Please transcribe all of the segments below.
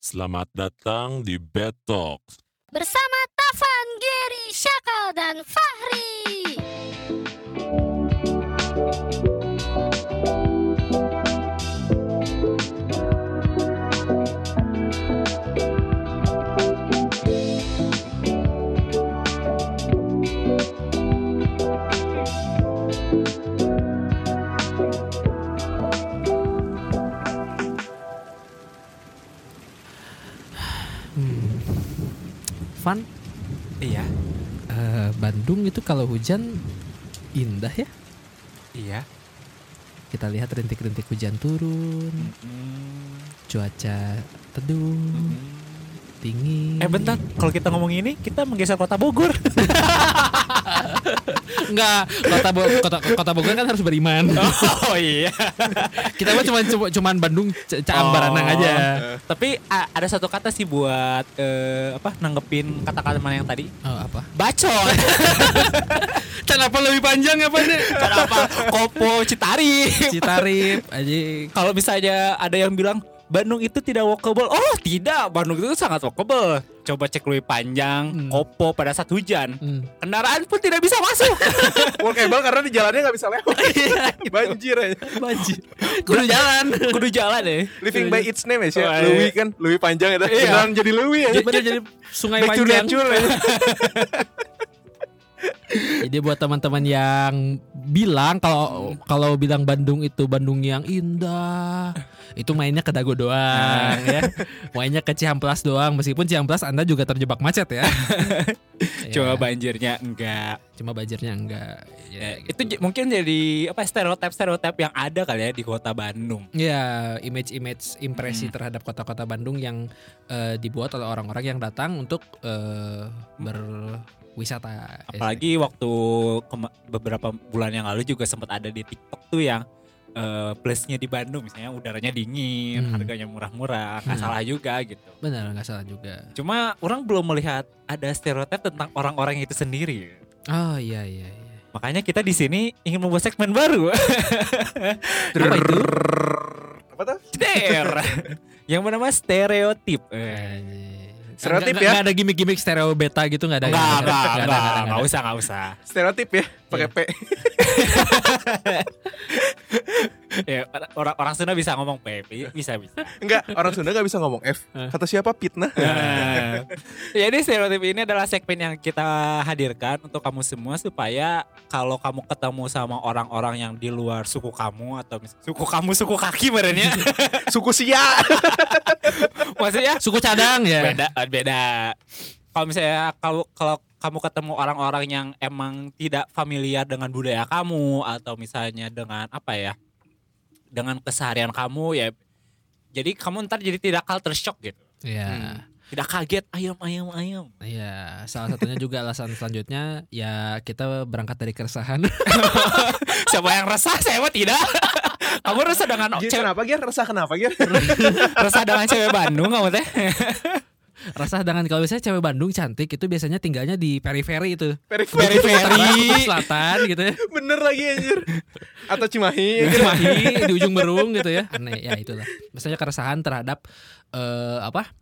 Selamat datang di Bed Talks. bersama Tavan, Gary, Syakal, dan Fahri. Van, Iya, eh, Bandung itu kalau hujan indah ya. iya. Kita lihat rintik-rintik hujan turun, cuaca teduh, dingin. Eh bentar, kalau kita ngomong ini, kita menggeser kota Bogor. Enggak, kota, Bo- kota kota Bogor kan harus beriman. oh iya. Kita mah cuma cuma cuman Bandung C- Caam Oh. Aja. Tapi ada satu kata sih buat eh, apa nanggepin kata-kata mana yang tadi. Oh, apa? Bacot. Kenapa lebih panjang apa nih? Kenapa? Kopo Citari. Citarip aja. Kalau misalnya ada yang bilang Bandung itu tidak walkable. Oh, tidak. Bandung itu sangat walkable. Coba cek lebih panjang, Hmm. Kopo pada saat hujan. Hmm. Kendaraan pun tidak bisa masuk. Walkable karena di jalannya nggak bisa lewat. Banjir aja. Banjir. Kudu jalan. Kudu jalan ya. Living by its name ya sih. Oh, iya. Louis kan, Louis panjang itu. Iya. Beneran jadi Louis ya. Bener jadi sungai Back panjang. nature ya. Jadi buat teman-teman yang bilang kalau kalau bilang Bandung itu Bandung yang indah, itu mainnya ke Dago doang ya. Mainnya ke Cihamplas doang meskipun Cihamplas Anda juga terjebak macet ya. Coba Ya, banjirnya enggak. cuma banjirnya enggak. Ya, Ya, itu j- mungkin jadi apa stereotip stereotip yang ada kali ya di kota Bandung. Ya, image-image impresi Hmm. terhadap kota-kota Bandung yang eh, dibuat oleh orang-orang yang datang untuk eh, berwisata. Apalagi waktu kema- beberapa bulan yang lalu juga sempat ada di TikTok tuh yang eh, plusnya di Bandung misalnya udaranya dingin, Hmm. harganya murah-murah, nggak Hmm. salah juga gitu. Benar, nggak salah juga. Cuma orang belum melihat ada stereotip tentang orang-orang itu sendiri. Oh iya iya iya. Makanya kita di sini ingin membuat segmen baru. Apa itu? Apa tuh? Ster. yang bernama stereotip. Eh. Stereotip ya? nggak ada gimmick-gimmick stereo beta gitu nggak ada. Enggak, nggak ada, enggak, enggak, enggak nggak ada. usah, enggak usah. Stereotip ya, pakai Iya. P. Ya, orang orang Sunda bisa ngomong PP, bisa bisa. Enggak, orang Sunda nggak bisa ngomong F. Kata siapa? Fitnah. Nah, Jadi stereotip ini adalah segmen yang kita hadirkan untuk kamu semua supaya kalau kamu ketemu sama orang-orang yang di luar suku kamu atau suku kamu suku kaki merenya, Suku Sia. maksudnya Suku cadang ya. beda beda. Kalau misalnya kalau kalau kamu ketemu orang-orang yang emang tidak familiar dengan budaya kamu atau misalnya dengan apa ya dengan keseharian kamu ya jadi kamu ntar jadi tidak culture shock gitu Iya. tidak kaget ayam ayam ayam Iya, salah satunya juga alasan selanjutnya ya kita berangkat dari keresahan. siapa yang resah saya mah tidak kamu resah dengan cewek kenapa Gir? Resah kenapa Gir? resah dengan cewek Bandung kamu teh Resah dengan kalau misalnya cewek Bandung cantik itu biasanya tinggalnya di periferi itu. Periferi. Periferi selatan gitu ya. Bener lagi anjir. Atau Cimahi. Di Cimahi, di ujung Berung gitu ya. Aneh ya itulah. Misalnya keresahan terhadap eh apa?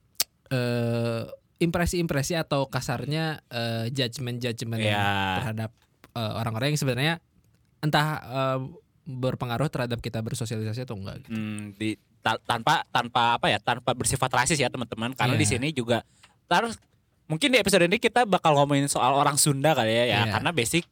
eh impresi-impresi atau kasarnya eh, judgement-judgement Ya. terhadap orang-orang yang sebenarnya entah eh, berpengaruh terhadap kita bersosialisasi atau enggak gitu. Hmm, di ta- tanpa tanpa apa ya tanpa bersifat rasis ya teman-teman karena Iya. di sini juga terus mungkin di episode ini kita bakal ngomongin soal orang Sunda kali ya, ya Iya. karena basic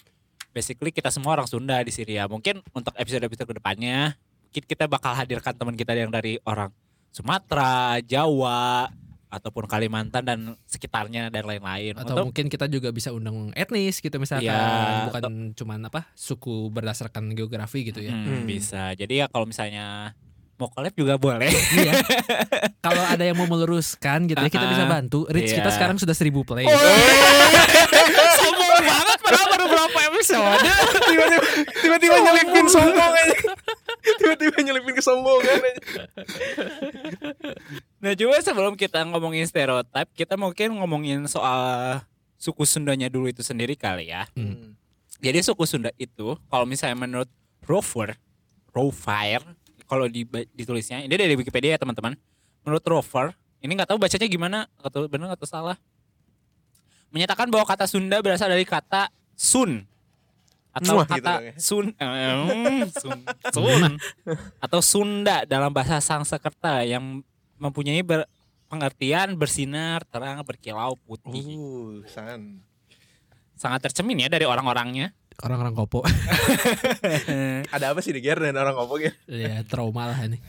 basically kita semua orang Sunda di sini ya mungkin untuk episode-episode ke depannya kita bakal hadirkan teman kita yang dari orang Sumatera Jawa ataupun Kalimantan dan sekitarnya dan lain-lain Atau untuk mungkin kita juga bisa undang etnis gitu misalkan Iya, bukan cuman apa suku berdasarkan geografi gitu ya. Hmm, Hmm. bisa jadi ya kalau misalnya mau collab juga boleh Iya. Kalau ada yang mau meluruskan gitu ya kita bisa bantu. Reach iya. kita sekarang sudah 1000 play. sombong banget padahal baru berapa episode Tiba-tiba tiba-tiba nyelipin sombong aja. Tiba-tiba nyelipin kesombongan aja. Nah juga sebelum kita ngomongin stereotip, kita mungkin ngomongin soal suku Sundanya dulu itu sendiri kali ya. Hmm. Jadi suku Sunda itu, kalau misalnya menurut Rover, Rover, kalau di, ditulisnya, ini dari Wikipedia ya teman-teman. Menurut Rover, ini nggak tahu bacanya gimana atau benar atau salah. Menyatakan bahwa kata Sunda berasal dari kata sun atau Muah gitu kata ya. sun, eh, sun, sun atau Sunda dalam bahasa Sanskerta yang mempunyai ber- pengertian bersinar, terang, berkilau, putih. Uh, san. Sangat tercemin ya dari orang-orangnya. Orang-orang kopo. Ada apa sih di Ger dan orang ngomong ya? ya trauma lah ini.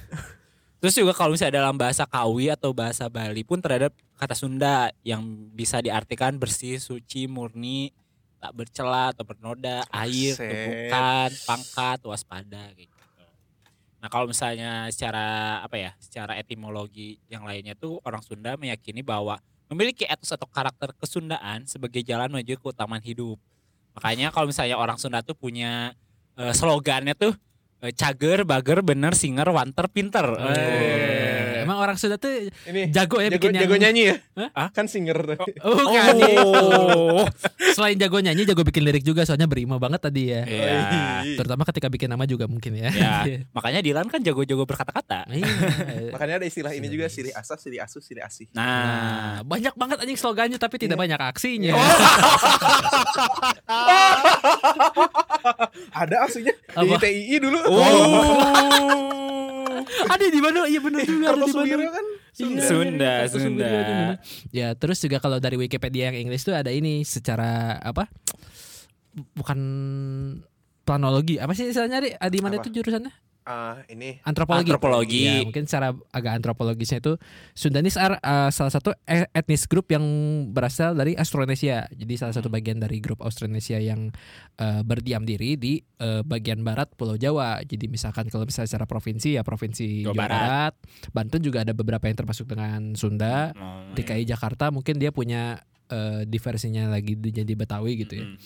Terus juga kalau misalnya dalam bahasa Kawi atau bahasa Bali pun terhadap kata Sunda yang bisa diartikan bersih, suci, murni, tak bercela atau bernoda, air, tumpukan, pangkat, waspada gitu. Nah, kalau misalnya secara apa ya, secara etimologi yang lainnya tuh orang Sunda meyakini bahwa memiliki etos atau karakter kesundaan sebagai jalan menuju keutamaan hidup. Makanya kalau misalnya orang Sunda tuh punya eh, slogannya tuh eh, cager, bager, bener, singer, wanter, pinter. Eh. Emang orang Sunda tuh Ini jago ya jago, bikin yang jago nyanyi ya? Hah? Kan singer. Oh, bukan. Oh. Selain jago nyanyi, jago bikin lirik juga soalnya berima banget tadi ya. Iya. Terutama ketika bikin nama juga mungkin ya. Ya, makanya Dilan kan jago-jago berkata-kata. Iya. Makanya ada istilah ini juga silih asas, silih asus, silih asih. Nah, Nah, banyak banget anjing slogannya tapi tidak Iya. banyak aksinya. Ada aslinya di? TII dulu. oh, ada di mana? Iya benar juga ada di Mana. kan Iya, Sunda, Sunda. di mana. Ya, terus juga kalau dari Wikipedia yang Inggris tuh ada ini secara apa? Bukan planologi. Apa sih istilahnya Ri? Ah, Di mana itu jurusannya? Ah, ini Antropologi. Antropologi. Ya, mungkin secara agak antropologisnya itu Sundanis are uh, salah satu e- etnis grup yang berasal dari Austronesia. Jadi salah satu bagian dari grup Austronesia yang uh, berdiam diri di uh, bagian barat Pulau Jawa. Jadi misalkan kalau misalnya secara provinsi ya provinsi Jawa Jawa, Barat. Barat. Banten juga ada beberapa yang termasuk dengan Sunda. Oh, DKI Jakarta mungkin dia punya uh, diversinya lagi di- jadi Betawi gitu ya. Mm.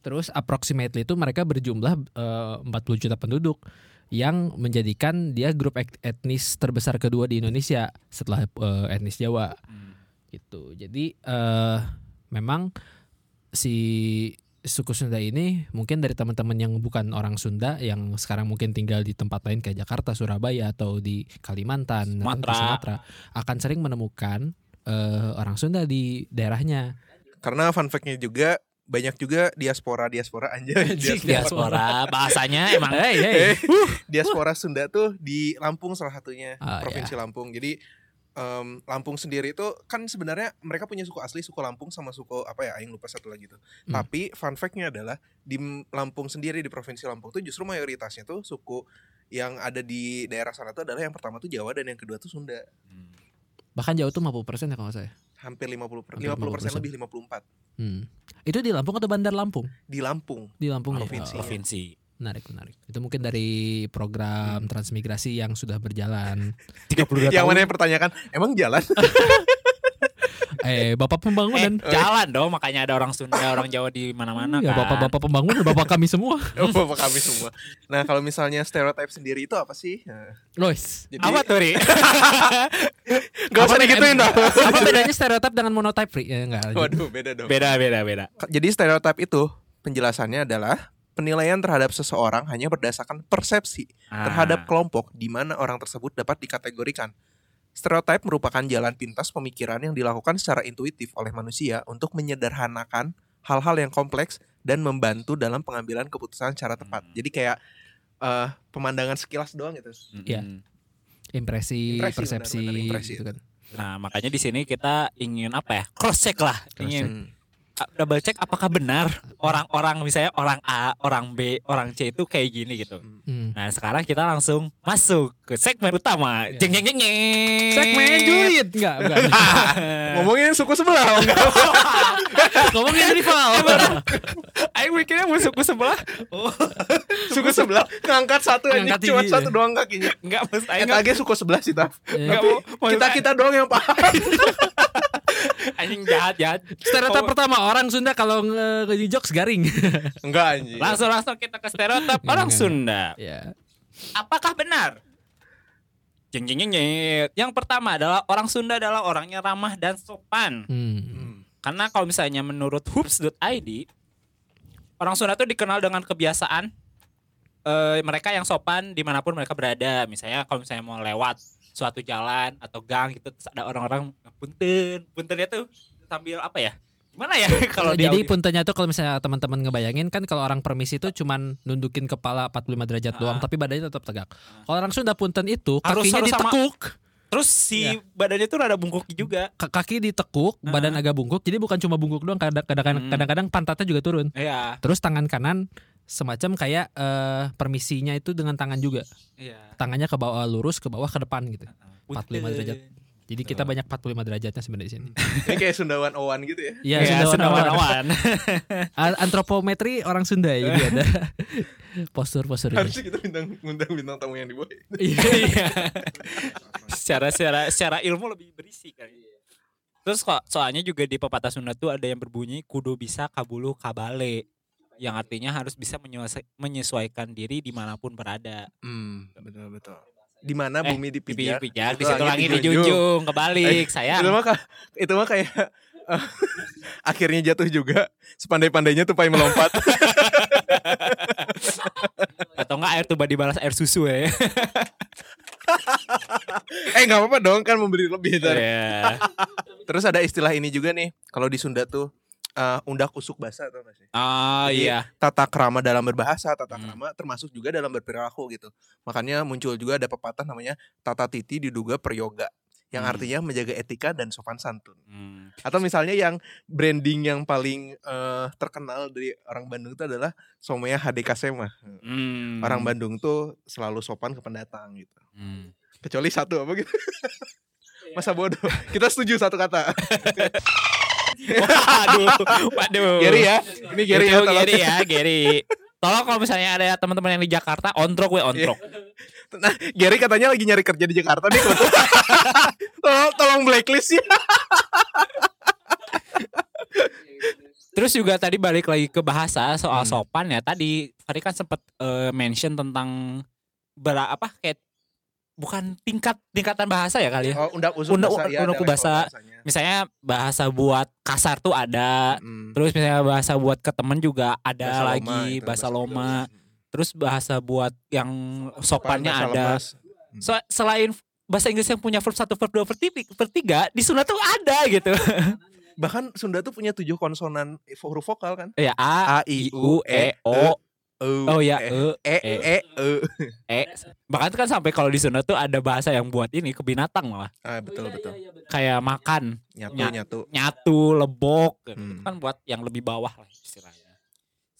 Terus approximately itu mereka berjumlah eh, 40 juta penduduk yang menjadikan dia grup et- etnis terbesar kedua di Indonesia setelah eh, etnis Jawa Hmm. gitu. Jadi eh memang si suku Sunda ini mungkin dari teman-teman yang bukan orang Sunda yang sekarang mungkin tinggal di tempat lain kayak Jakarta, Surabaya atau di Kalimantan, Sumatera. Sumatera akan sering menemukan eh, orang Sunda di daerahnya. karena fun fact-nya juga banyak juga diaspora diaspora anjay diaspora, Diaspora bahasanya emang Hey, hey. diaspora Sunda tuh di Lampung salah satunya Ah, provinsi Lampung jadi em, Lampung sendiri itu kan sebenarnya mereka punya suku asli suku Lampung sama suku apa ya Aing lupa satu lagi tuh Hmm. tapi fun fact-nya adalah di Lampung sendiri di provinsi Lampung tuh justru mayoritasnya tuh suku yang ada di daerah sana tuh adalah yang pertama tuh Jawa dan yang kedua tuh Sunda Bahkan Jawa tuh 50% ya kalau nggak salah. ya? Hampir 50 per, Hampir 50 persen 50%. lebih 54 Hmm. Itu di Lampung atau Bandar Lampung? di Lampung Di Lampung ya? Provinsi. Oh, provinsi. menarik, menarik. Itu mungkin dari program transmigrasi yang sudah berjalan. 32 yang tahun. mana yang pertanyakan emang jalan eh, Bapak Eh, Pembangunan. jalan dong makanya ada orang Sunda, orang Jawa di mana-mana ya, kan. Bapak-bapak Pembangunan, Bapak kami semua. Oh, bapak kami semua. Nah, kalau misalnya stereotip sendiri itu apa sih? Nah, Lois. jadi Apa tuh, Ri? Gak usah digituin dong. Apa bedanya stereotip dengan monotype free? Ya, enggak. Waduh, beda dong. beda, beda, beda. Jadi stereotip itu penjelasannya adalah penilaian terhadap seseorang hanya berdasarkan persepsi Ah. terhadap kelompok di mana orang tersebut dapat dikategorikan. Stereotip merupakan jalan pintas pemikiran yang dilakukan secara intuitif oleh manusia untuk menyederhanakan hal-hal yang kompleks dan membantu dalam pengambilan keputusan secara tepat. Hmm. Jadi kayak eh, pemandangan sekilas doang gitu. Iya. Mm-mm. Impresi, Impresi, persepsi benar-benar impresi gitu kan. Nah, makanya di sini kita ingin apa ya? Cross check lah. Ingin Hmm. uh, double check apakah benar orang-orang misalnya orang A, orang B, orang C itu kayak gini gitu. Hmm. Nah, sekarang kita langsung masuk ke segmen utama. Iya. Jeng jeng jeng jeng. Segmen julid enggak, enggak. Ngomongin suku sebelah, oh, enggak? Ngomongin rival. Ayo mikirnya mau suku sebelah. suku sebelah ngangkat satu aja Ngangkat cuma satu doang kakinya. Enggak, Mas. Ayo enggak lagi suku sebelah sih, Taf. Eh, mau. mau- Kita kita doang yang paham. Anjing jahat jahat. Stereotip Oh, pertama orang Sunda kalau nge jokes garing. Enggak anjing. Langsung langsung kita ke stereotip Nggak, orang nggak, Sunda. ya. Apakah benar? Jeng jeng jeng jeng. Yang pertama adalah orang Sunda adalah orangnya ramah dan sopan. Hmm. Hmm. Karena kalau misalnya menurut hoops.id orang Sunda tuh dikenal dengan kebiasaan eh, mereka yang sopan di mana pun mereka berada. Misalnya kalau misalnya mau lewat suatu jalan atau gang gitu terus ada orang-orang punten puntennya tuh sambil apa ya gimana ya kalau di jadi puntennya tuh kalau misalnya teman-teman ngebayangin kan kalau orang permisi itu cuman nundukin kepala 45 derajat doang Ah. tapi badannya tetap tegak. Kalau orang Sunda punten itu Harus- kakinya harus sama- ditekuk, terus si Iya. badannya tuh rada bungkuk juga K- kaki ditekuk, Ah. badan agak bungkuk. Jadi bukan cuma bungkuk doang, kadang- kadang-kadang Hmm. pantatnya juga turun. iya Terus tangan kanan semacam kayak eh, permisinya itu dengan tangan juga. iya Tangannya ke bawah lurus ke bawah ke depan gitu. Punten. 45 derajat. Jadi kita banyak 45 derajatnya sebenarnya di sini. Ini kayak Sundawan Owan gitu ya. Iya, Sunda Sundawan Awan. awan. A- Antropometri orang Sunda ya, jadi ada postur-postur ini. Harusnya kita bintang undang bintang tamu yang di bawah. Iya. Iya. secara secara secara ilmu lebih berisi kan. Terus kok soalnya juga di pepatah Sunda tuh ada yang berbunyi kudu bisa kabulu kabale yang artinya harus bisa menyesuai- menyesuaikan diri di mana pun berada. Hmm, betul betul. Di mana Eh, bumi Dipijak, dipijak, di situ langit dijunjung, kebalik, sayang. Itu mah itu mah kayak eh, akhirnya jatuh juga sepandai-pandainya tupai melompat. Atau enggak air tuba dibalas air susu ya. eh nggak apa-apa dong kan memberi lebih dari. Iya. Terus ada istilah ini juga nih kalau di Sunda tuh eh, undak usuk basa atau sih? Oh Jadi, iya. Tata krama dalam berbahasa, tata Hmm. krama termasuk juga dalam berperilaku gitu. Makanya muncul juga ada pepatah namanya tata titi diduga peryoga yang Hmm. artinya menjaga etika dan sopan santun. Hmm. Atau misalnya yang branding yang paling eh, terkenal dari orang Bandung itu adalah Somea HDK Sema. Hmm. Orang Bandung tuh selalu sopan ke pendatang gitu. Hmm. Kecuali satu apa gitu. Masa bodoh. Kita setuju satu kata. Waduh, waduh. Gary ya. Ini Gary ya. Gary ya, Gary. Tolong kalau misalnya ada teman-teman yang di Jakarta, ontrok we ontrok. Nah, Gary katanya lagi nyari kerja di Jakarta nih. kebetulan. tolong, tolong blacklist ya. Terus juga tadi balik lagi ke bahasa soal Hmm. sopan ya. Tadi tadi kan sempat eh, mention tentang ber apa kayak bukan tingkat tingkatan bahasa ya kali ya. Oh, undak usuk Undak- bahasa. ya, level bahasa. Misalnya bahasa buat kasar tuh ada. Hmm. Terus misalnya bahasa buat ke temen juga ada Bahasa loma lagi itu, bahasa Kidul. loma. Terus bahasa buat yang sopannya Bahasa ada. lemas. So- selain bahasa Inggris yang punya verb 1, verb 2, verb 3, verb 3 di Sunda tuh ada gitu. Bahkan Sunda tuh punya tujuh konsonan huruf vokal kan? ya A, A, I, I, U, E, O, E, oh ya, E, E, E, E, E. E. Bahkan kan sampai kalau di Sunda tuh ada bahasa yang buat ini ke binatang malah. Ah, betul betul. Kayak makan, Nyatu Nya- nyatu. nyatu, lebok. gitu. Hmm. Itu kan buat yang lebih bawah lah istilahnya.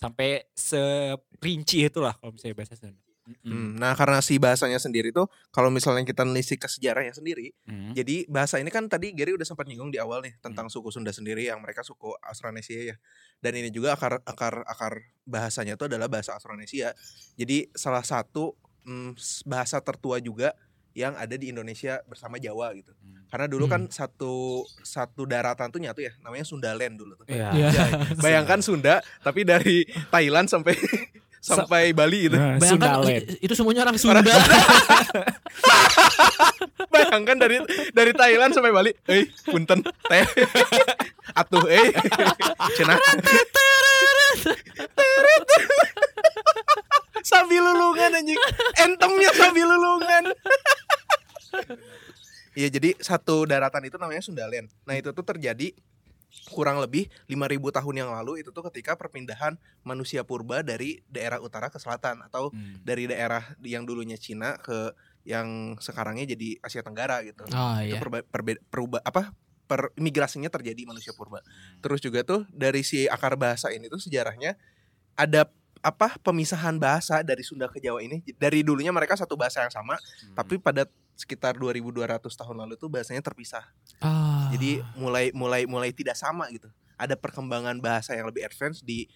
Sampai seperinci itulah kalau misalnya bahasa Sunda. Hmm, Nah karena si bahasanya sendiri tuh kalau misalnya kita nelisik ke sejarahnya sendiri, Hmm. jadi bahasa ini kan tadi Gary udah sempat nyinggung di awal nih tentang suku Sunda sendiri yang mereka suku Austronesia ya. Dan ini juga akar akar akar bahasanya tuh adalah bahasa Austronesia. Jadi salah satu mm, bahasa tertua juga yang ada di Indonesia bersama Jawa gitu. Hmm. Karena dulu kan Hmm. satu satu daratan tuh nyatu ya, namanya Sundaland dulu tuh. Iya. Iya. Bayangkan Sunda tapi dari Thailand sampai sampai Bali gitu. Nah, Bayangkan itu semuanya orang Sunda. Bayangkan dari dari Thailand sampai Bali. Eh, punten teh. Atuh eh. Cenah. Sabi lulungan anjing. Entemnya sabi lulungan. Iya, jadi satu daratan itu namanya Sundaland. Nah, itu tuh terjadi kurang lebih 5000 tahun yang lalu itu tuh ketika perpindahan manusia purba dari daerah utara ke selatan atau Hmm. dari daerah yang dulunya Cina ke yang sekarangnya jadi Asia Tenggara gitu. Oh Itu iya. perba, perbe- peruba- apa per migrasinya terjadi manusia purba. Terus juga tuh dari si akar bahasa ini tuh sejarahnya ada apa pemisahan bahasa dari Sunda ke Jawa ini dari dulunya mereka satu bahasa yang sama Hmm. tapi pada sekitar 2200 tahun lalu tuh bahasanya terpisah. Ah. Jadi mulai mulai mulai tidak sama gitu. Ada perkembangan bahasa yang lebih advance di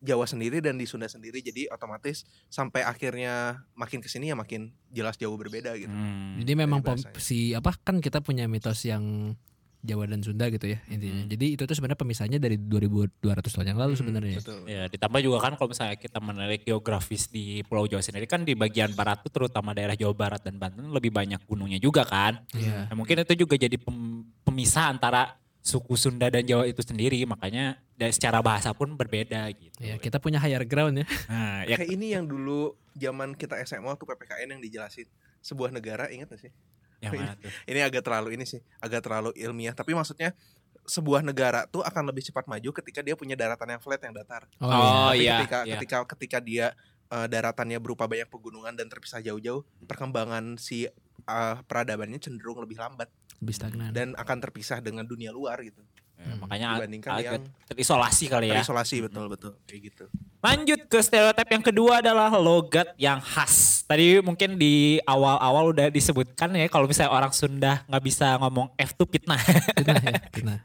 Jawa sendiri dan di Sunda sendiri. Jadi otomatis sampai akhirnya makin ke sini ya makin jelas jauh berbeda gitu. Hmm. Jadi memang si apa kan kita punya mitos yang Jawa dan Sunda gitu ya intinya. Hmm. Jadi itu tuh sebenarnya pemisahnya dari 2200 tahun yang lalu Hmm, sebenarnya. Betul. Ya, ditambah juga kan kalau misalnya kita menelik geografis di Pulau Jawa sendiri kan di bagian barat tuh terutama daerah Jawa Barat dan Banten lebih banyak gunungnya juga kan. Iya. Nah, mungkin itu juga jadi pem- pemisah antara suku Sunda dan Jawa itu sendiri makanya dari secara bahasa pun berbeda gitu. Ya, kita punya higher ground ya. Nah, ya Kayak ini yang dulu zaman kita SMA waktu PPKN yang dijelasin sebuah negara ingat gak sih? Yang mana tuh? ini agak terlalu ini sih, agak terlalu ilmiah. Tapi maksudnya sebuah negara tuh akan lebih cepat maju ketika dia punya daratan yang flat yang datar. Oh, Oh, Tapi iya, ketika iya. ketika ketika dia eh, daratannya berupa banyak pegunungan dan terpisah jauh-jauh, perkembangan si eh, peradabannya cenderung lebih lambat lebih stagnan. dan akan terpisah dengan dunia luar gitu. Ya, Hmm. makanya Dibandingkan agak yang terisolasi kali ya. terisolasi betul betul kayak gitu. Lanjut ke stereotip yang kedua adalah logat yang khas. Tadi mungkin di awal-awal udah disebutkan ya kalau misalnya orang Sunda nggak bisa ngomong F tuh fitnah. Fitnah ya, fitnah.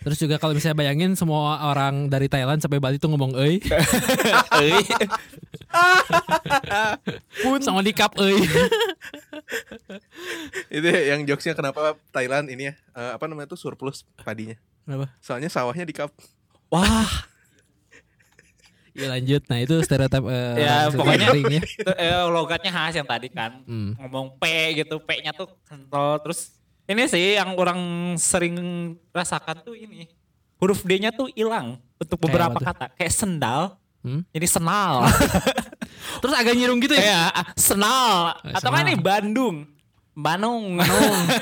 Terus juga kalau misalnya bayangin semua orang dari Thailand sampai Bali tuh ngomong euy, Euy. sama di cup euy. Itu yang jokesnya kenapa Thailand ini ya eh, apa namanya tuh surplus padinya. Kenapa? Soalnya sawahnya di kap. Wah, Ya lanjut. Nah, itu stereotip eh, Ya, pokoknya- ya. itu, eh, logatnya khas yang tadi kan. Hmm. Ngomong P gitu, P-nya tuh kental. Terus ini sih yang orang sering rasakan tuh ini. Huruf D-nya tuh hilang untuk Kayak beberapa apa tuh? kata. Kayak sendal. Hmm? Jadi senal. Terus agak nyirung gitu ya. ya, senal. Eh, Atau kan nih Bandung. Bandung.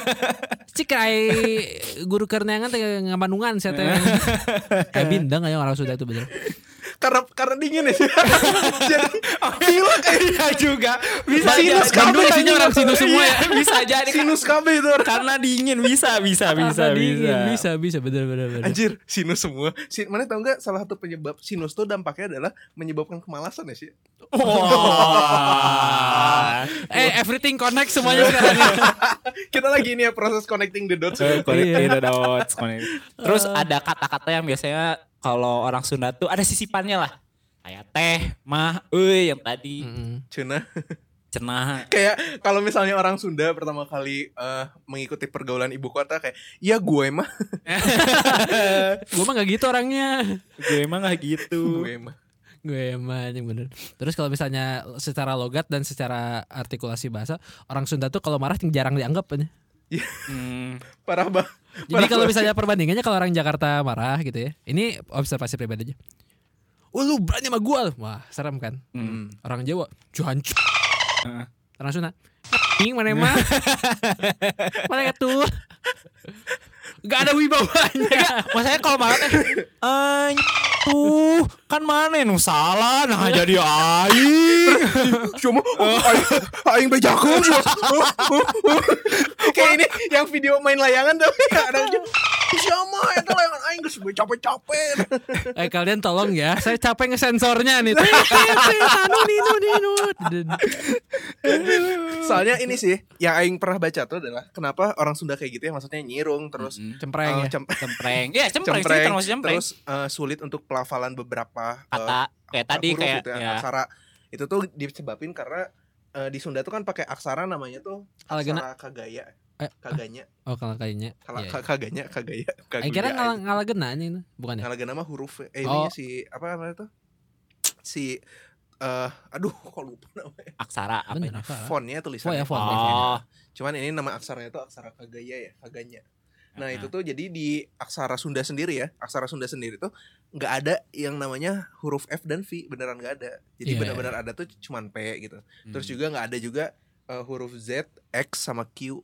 Cik kayak guru kerenangan teh ngabandungan saya teh. Kayak bindang kayak orang Sunda itu bener. Karena karena dingin ya. Jadi gila kayak Iya juga. Bisa Sinus jadi. Bandung isinya orang sinus semua ya. Iya, bisa jadi. sinus KB itu. Karena dingin bisa bisa bisa bisa. bisa bisa bener bener bener. Anjir, sinus semua. Si, mana tahu nggak salah satu penyebab sinus tuh dampaknya adalah menyebabkan kemalasan ya sih. Wah. Eh everything connect semuanya sekarang. ya. Kita lagi ini ya proses connecting the dots. Eh, connecting Iya. the dots, connect. Terus ada kata-kata yang biasanya kalau orang Sunda tuh ada sisipannya lah. Kayak teh, mah, euy yang tadi. Cuna. cenah. kayak kalau misalnya orang Sunda pertama kali eh, mengikuti pergaulan ibu kota kayak, ya gue mah, Gue mah gak gitu orangnya. Gue emang gak gitu. gue mah. Gue emang anjing bener. Terus kalau misalnya secara logat dan secara artikulasi bahasa, orang Sunda tuh kalau marah jarang dianggap. ya. Hmm. Parah banget. Jadi kalau misalnya perbandingannya kalau orang Jakarta marah gitu ya. Ini observasi pribadi aja. Wah lu berani sama gua. Wah serem kan. Hmm. Orang Jawa. Heeh. Orang Sunda. Ing mana emang? mana tuh? Gak ada wibawanya. Maksudnya kalau marah "Anj, tuh kan mana nu salah nah jadi aing. Cuma aing, aing. Kayak ini yang video main layangan tapi ada. Siapa itu layangan aing geus capek-capek. Eh kalian tolong ya, saya capek ngesensornya nih. Anu, ninu, ninu. Soalnya ini sih yang aing pernah baca tuh adalah kenapa orang Sunda kayak gitu ya maksudnya nyirung terus Cempreng eh, ya. cem- Cempreng. Iya, cempreng, sih cempreng, cempreng. terus eh, sulit untuk pelafalan beberapa eh, Kata kayak tadi huruf kayak gitu ya, ya. aksara itu tuh disebabin karena eh, di Sunda tuh kan pakai aksara namanya tuh aksara kagaya Eh, kaganya Oh kalau kayaknya. Kala- Iya. ka- kaganya kagaya Eh kira ngalah ngalah gena ini bukan ya? Mah huruf eh Oh. ininya si apa namanya tuh si eh aduh kok lupa namanya Aksara apa Bener ini? apa? fontnya tulisannya Oh ya font. Oh. cuman ini nama aksaranya tuh aksara kagaya ya kaganya nah Heeh. itu tuh jadi di aksara Sunda sendiri ya aksara Sunda sendiri tuh nggak ada yang namanya huruf F dan V beneran nggak ada jadi Iya, benar-benar ada tuh cuman P gitu terus Hmm. juga nggak ada juga eh, huruf Z X sama Q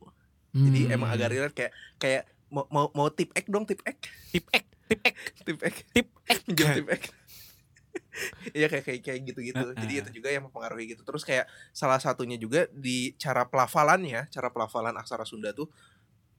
jadi Hmm. emang agak relate kayak kayak mau mau mau tip X dong tip X tip X, tip X, tip X tip X. pinjam tip X Iya kayak kayak kayak gitu-gitu. Heeh. Jadi itu juga yang mempengaruhi gitu. Terus kayak salah satunya juga di cara pelafalannya, cara pelafalan aksara Sunda tuh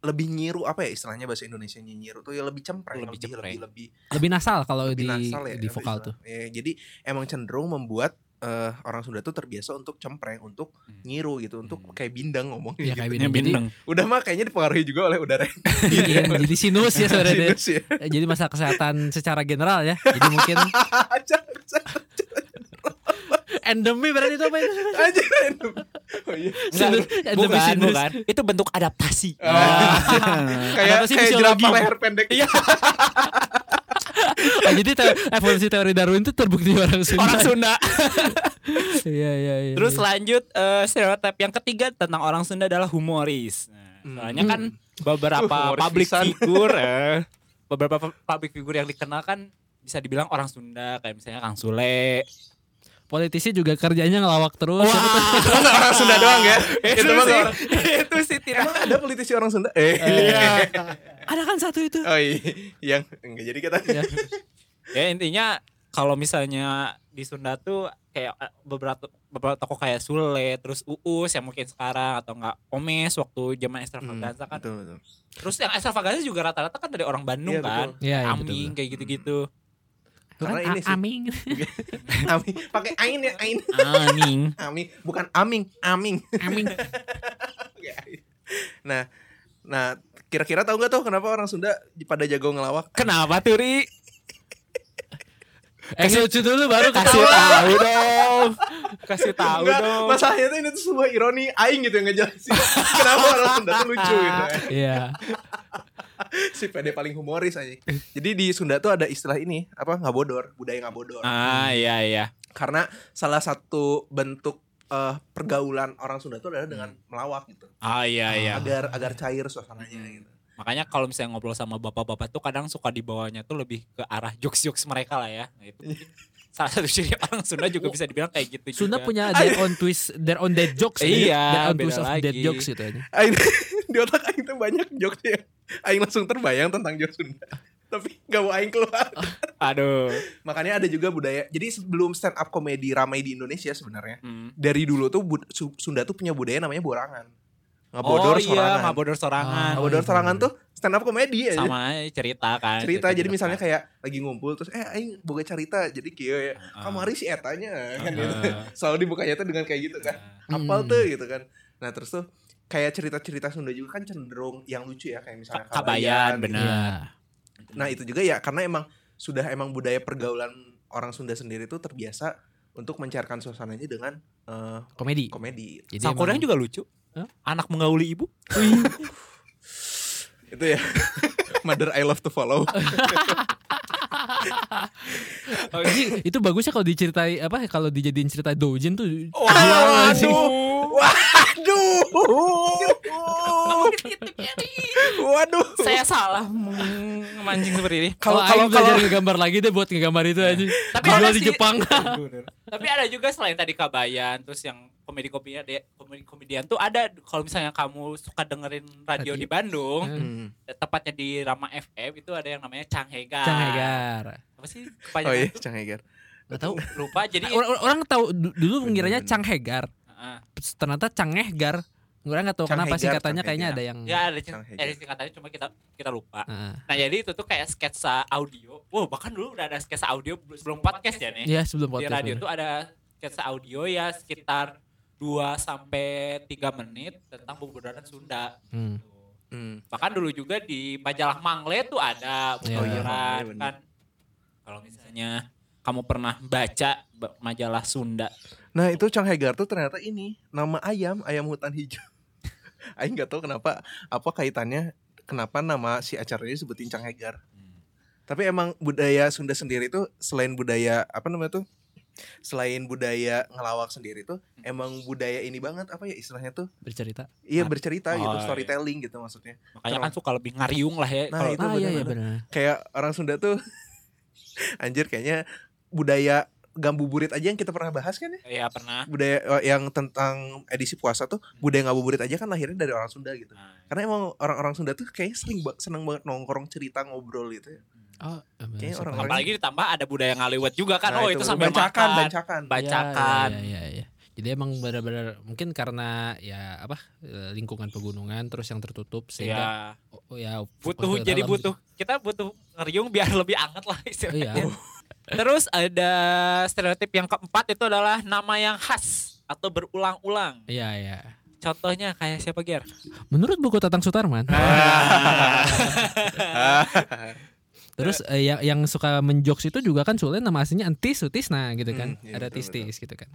lebih nyiru apa ya istilahnya bahasa Indonesia nyiru tuh ya lebih cempreng, Lebih lebih lebih, lebih, lebih nasal kalau lebih di nasal ya di vokal tuh. Ya, jadi emang cenderung membuat eh, orang Sunda tuh terbiasa untuk cempreng, untuk Hmm. nyiru gitu, untuk Hmm. kayak bindang Iya ngomongnya gitu. kayak. Jadi, bindeng. Udah mah kayaknya dipengaruhi juga oleh udara. iya, jadi sinus ya sebenarnya. Sinus ya. Eh, Jadi masalah kesehatan secara general ya. Jadi mungkin Aja, aja, endemi berarti itu apa itu? aja. Oh iya. Enggak, endemi bukan, sinus. bukan. Itu bentuk adaptasi. Ah. kayak Adaptasi kayak jerapah leher pendek. Iya. Oh, jadi te- evolusi teori Darwin itu terbukti orang Sunda. Orang Sunda. Iya iya iya. Terus lanjut eh, stereotip yang ketiga tentang orang Sunda adalah humoris. Nah, soalnya kan beberapa Uh, public pisan. figure eh, beberapa pu- public figure yang dikenal kan bisa dibilang orang Sunda kayak misalnya Kang Sule. Politisi juga kerjanya ngelawak terus. Nggak orang Sunda doang ya? itu mah sih, itu sih tidak. Emang ada politisi orang Sunda? Eh. Ada kan satu itu. Oh iya, yang enggak jadi kita. Ya. ya intinya kalau misalnya di Sunda tuh kayak eh, beberapa beberapa toko kayak Sule terus Uus yang mungkin sekarang atau enggak Omes waktu zaman extravaganza kan Betul, betul. terus yang extravaganza juga rata-rata kan dari orang Bandung Iya, kan betul. Iya, iya, Aming betul, kayak gitu-gitu Karena Kan ini A- sih. Aming. Aming. Pakai ain ya, ain. Aming Aming, bukan aming, aming. Aming. Nah, nah kira-kira tahu nggak tuh kenapa orang Sunda pada jago ngelawak? kenapa tuh Ri? Eh lucu dulu baru kasih tahu dong kasih tahu Enggak, dong masalahnya tuh ini tuh sebuah ironi aing gitu yang ngejelasin. kenapa orang Sunda tuh lucu gitu. Iya. Si pede paling humoris aja. Jadi di Sunda tuh ada istilah ini, apa ngabodor, budaya ngabodor. ah iya iya Karena salah satu bentuk eh, pergaulan orang Sunda tuh adalah dengan melawak gitu. ah iya iya Agar agar cair suasananya gitu. makanya kalau misalnya ngobrol sama bapak-bapak tuh kadang suka dibawanya tuh lebih ke arah jokes-jokes mereka lah ya Nah, itu mungkin salah satu ciri orang Sunda juga bisa dibilang kayak gitu Sunda juga. punya their own twist, their own dead jokes. Iya, their own twist of dead jokes gitu aja. Di otak aing tuh banyak jokes ya. Aing langsung terbayang tentang jokes Sunda. Tapi gak mau aing keluar. aduh Makanya ada juga budaya. Jadi sebelum stand up komedi ramai di Indonesia sebenarnya, Hmm. dari dulu tuh Sunda tuh punya budaya namanya borangan. Ngabodor oh iya sorangan. ngabodor sorangan Ah, Ngabodor sorangan iya. tuh stand up komedi aja. sama aja cerita kan cerita jadi cerita. misalnya kayak lagi ngumpul terus eh aing boga cerita jadi kieu ya Ah. kamari si etanya kan Ah. gitu. selalu dibukanya tuh dengan kayak gitu kan Hmm. apal tuh gitu kan nah terus tuh kayak cerita-cerita Sunda juga kan cenderung yang lucu ya kayak misalnya Ka- kabayan, gitu. bener. Iya. nah itu juga ya karena emang sudah emang budaya pergaulan orang Sunda sendiri tuh terbiasa untuk mencairkan suasananya dengan eh, Komedi. komedi Jadi emang- juga lucu Hah? anak menggauli ibu itu ya mother I love to follow Jadi itu bagusnya kalau diceritai apa kalau dijadiin cerita doujin tuh. waduh waduh waduh saya salah memancing seperti ini kalau Kalau kalau belajar ngegambar lagi deh buat ngegambar itu aja. Tapi Dijual ada di Jepang. tapi ada juga selain tadi kabayan terus yang komedi komedian komedi komedian tuh ada kalau misalnya kamu suka dengerin radio, Radio. di Bandung Hmm. tepatnya di Rama FM itu ada yang namanya Canghegar Canghegar. apa sih oh kepanjangan iya tuh? Cang Heger Gak tahu. lupa jadi Orang, orang tahu du- dulu mengiranya. Canghegar. Heeh. Ternyata Cangehgar. Orang nggak tahu kenapa Canghegar, singkatannya kayaknya ada yang. ya ada ada singkatannya cuma kita kita lupa Heeh. nah jadi itu tuh kayak sketsa audio wow bahkan dulu udah ada sketsa audio sebelum podcast ya nih Iya sebelum di podcast. radio bener. tuh ada sketsa audio ya sekitar 2 sampai 3 menit tentang pembudaran Sunda. Hmm. Hmm. Bahkan dulu juga di majalah Mangle tuh ada Iya. Oh iya, pembudaran Mangle, bener. kan. Kalau misalnya kamu pernah baca ba- majalah Sunda. Nah itu Cang Hegar tuh ternyata ini nama ayam ayam hutan hijau. Aing nggak tahu kenapa apa kaitannya kenapa nama si acaranya disebutin Cang Hegar. Tapi emang budaya Sunda sendiri tuh selain budaya apa namanya tuh selain budaya ngelawak sendiri tuh emang budaya ini banget apa ya istilahnya tuh Bercerita. iya Ah. bercerita gitu Oh, iya. storytelling gitu maksudnya Makanya kan suka lebih ngariung lah ya. Nah, kalau itu ah iya iya benar. kayak orang Sunda tuh anjir kayaknya budaya gambuburit aja yang kita pernah bahas kan ya ya pernah. budaya eh, yang tentang edisi puasa tuh budaya ngabuburit aja kan lahirnya dari orang Sunda gitu Nah, karena emang orang-orang Sunda tuh kayaknya sering ba- seneng banget nongkrong cerita ngobrol gitu ya Oh, Kayaknya orang-orang- apalagi ditambah ada budaya ngaliwet juga kan. Nah, oh itu, sambil bancakan makan. bancakan Bacakan. Iya, iya, iya, iya. Jadi emang benar-benar mungkin karena ya apa eh, lingkungan pegunungan terus yang tertutup sehingga Ya, oh, oh, ya butuh jadi dalam butuh kita butuh ngeriung biar lebih anget lah istilahnya. Iya. Terus ada stereotip yang keempat itu adalah nama yang khas atau berulang-ulang. Iya, iya. Contohnya kayak siapa Ger? Menurut buku Tatang Sutarman, terus eh, yang yang suka menjokes itu juga kan Sule nama aslinya Entis Sutisna gitu kan. Hmm, iya, Ada betul, Tis-Tis gitu kan.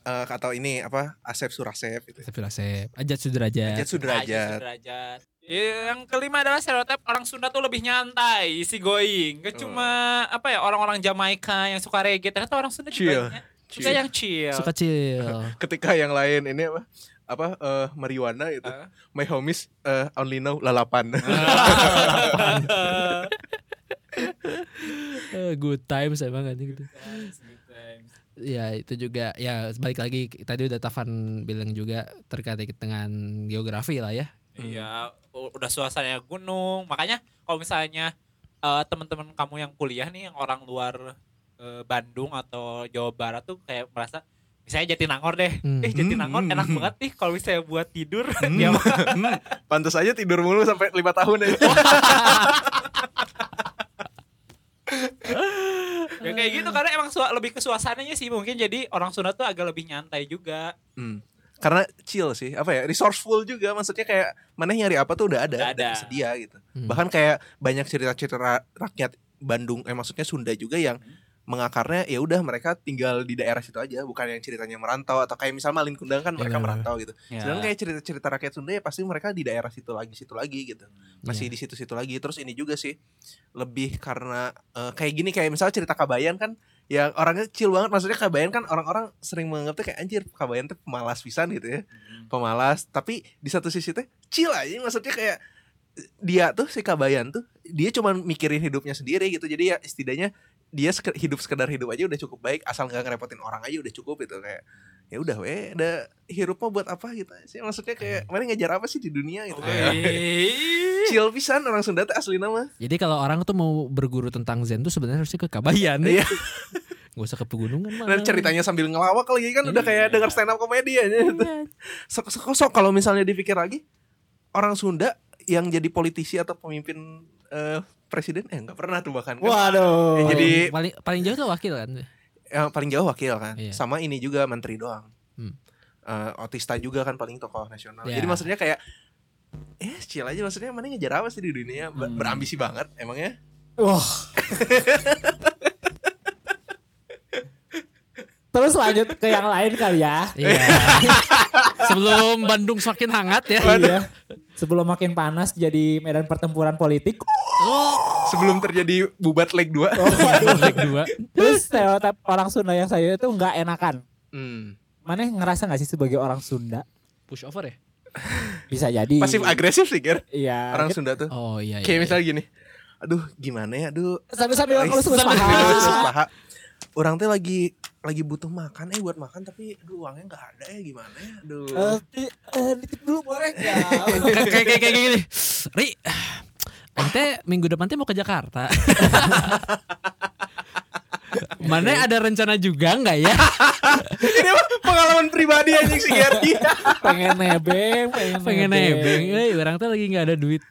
Eh, atau ini apa Asep Surasep gitu Tapi Asep, Ajat Sudrajat. Ajat Sudrajat Sudrajat. Yang kelima adalah stereotip orang Sunda tuh lebih nyantai, easy going. Gak cuma apa ya orang-orang Jamaika yang suka reggae, ternyata orang Sunda Chill. juga banyak. Suka Chill. yang chill. Suka chill. ketika yang lain ini apa apa eh, marijuana itu Ah. my homies eh, only know lalapan Eh, good times emang kan gitu. Ya itu juga ya balik lagi tadi udah Tavan bilang juga terkait dengan geografi lah ya. Iya, u- udah suasananya gunung. Makanya kalau misalnya eh, teman-teman kamu yang kuliah nih yang orang luar eh, Bandung atau Jawa Barat tuh kayak merasa misalnya Jatinangor deh. Hmm. Eh Jatinangor Hmm, enak hmm, banget nih kalau misalnya buat tidur. Hmm. Ya, Hmm, Pantes aja tidur mulu sampai lima tahun ya. ya kayak gitu karena emang lebih ke suasananya sih mungkin jadi orang Sunda tuh agak lebih nyantai juga. Hmm. Karena chill sih, apa ya, resourceful juga. Maksudnya kayak mana nyari apa tuh udah ada, Udah ada. sedia gitu. Hmm. Bahkan kayak banyak cerita-cerita rakyat Bandung, eh maksudnya Sunda juga yang mengakarnya ya udah mereka tinggal di daerah situ aja, bukan yang ceritanya merantau atau kayak misal Malin Kundang kan mereka Benar. merantau gitu. Ya. Sedangkan kayak cerita-cerita rakyat Sunda ya pasti mereka di daerah situ lagi, situ lagi gitu. Masih Iya. di situ-situ lagi. Terus ini juga sih lebih karena eh, kayak gini kayak misalnya cerita Kabayan kan yang orangnya chill banget maksudnya Kabayan kan orang-orang sering menganggap tuh kayak anjir Kabayan tuh pemalas pisan gitu ya. Hmm. Pemalas, tapi di satu sisi tuh chill aja maksudnya kayak dia tuh si Kabayan tuh dia cuman mikirin hidupnya sendiri gitu. Jadi ya setidaknya dia seke- hidup sekedar hidup aja udah cukup baik asal nggak ngerepotin orang aja udah cukup gitu kayak ya udah weh ada hidup mah buat apa gitu sih maksudnya kayak mana ngejar apa sih di dunia gitu kayak chill pisan orang Sunda tuh asli nama Jadi kalau orang tuh mau berguru tentang Zen tuh sebenarnya harusnya ke Kabayan ya. Iya. Gak usah ke pegunungan mah. dan ceritanya sambil ngelawak lagi kan udah kayak denger stand up komedi aja gitu. sok sok sok kalau misalnya dipikir lagi orang Sunda yang jadi politisi atau pemimpin eh, presiden eh nggak pernah tuh bahkan kan. Waduh. Ya, jadi- paling paling jauh tuh wakil kan. yang paling jauh wakil kan Iya. sama ini juga menteri doang Hmm. Eh, Otista juga kan paling tokoh nasional Ya. jadi maksudnya kayak eh chill aja maksudnya mana ngejar apa sih di dunia Hmm. berambisi banget emangnya Wah. Terus lanjut ke yang lain kali ya. Iya. Sebelum Bandung semakin hangat ya. iya. Sebelum makin panas jadi medan pertempuran politik. sebelum terjadi bubat leg 2 Oh, waduh. Leg dua. Terus stereotip orang Sunda yang saya itu nggak enakan. hmm. Mana ngerasa nggak sih sebagai orang Sunda? Push over ya? Bisa jadi. pasif agresif sih Ger Iya. orang Sunda tuh Oh iya. iya, kayak iya. misalnya gini aduh gimana ya aduh ngelus sambil ngelus paha. Orang teh lagi lagi butuh makan eh buat makan tapi aduh uangnya nggak ada ya gimana ya aduh nitip dulu boleh nggak? kayak kayak kayak gini. Ri, ente minggu depan teh mau ke Jakarta. Mana ada rencana juga nggak ya? ini pengalaman pribadi anjing si Gerdi pengen nebeng, pengen, Pengen nebeng, eh orang tuh lagi nggak ada duit.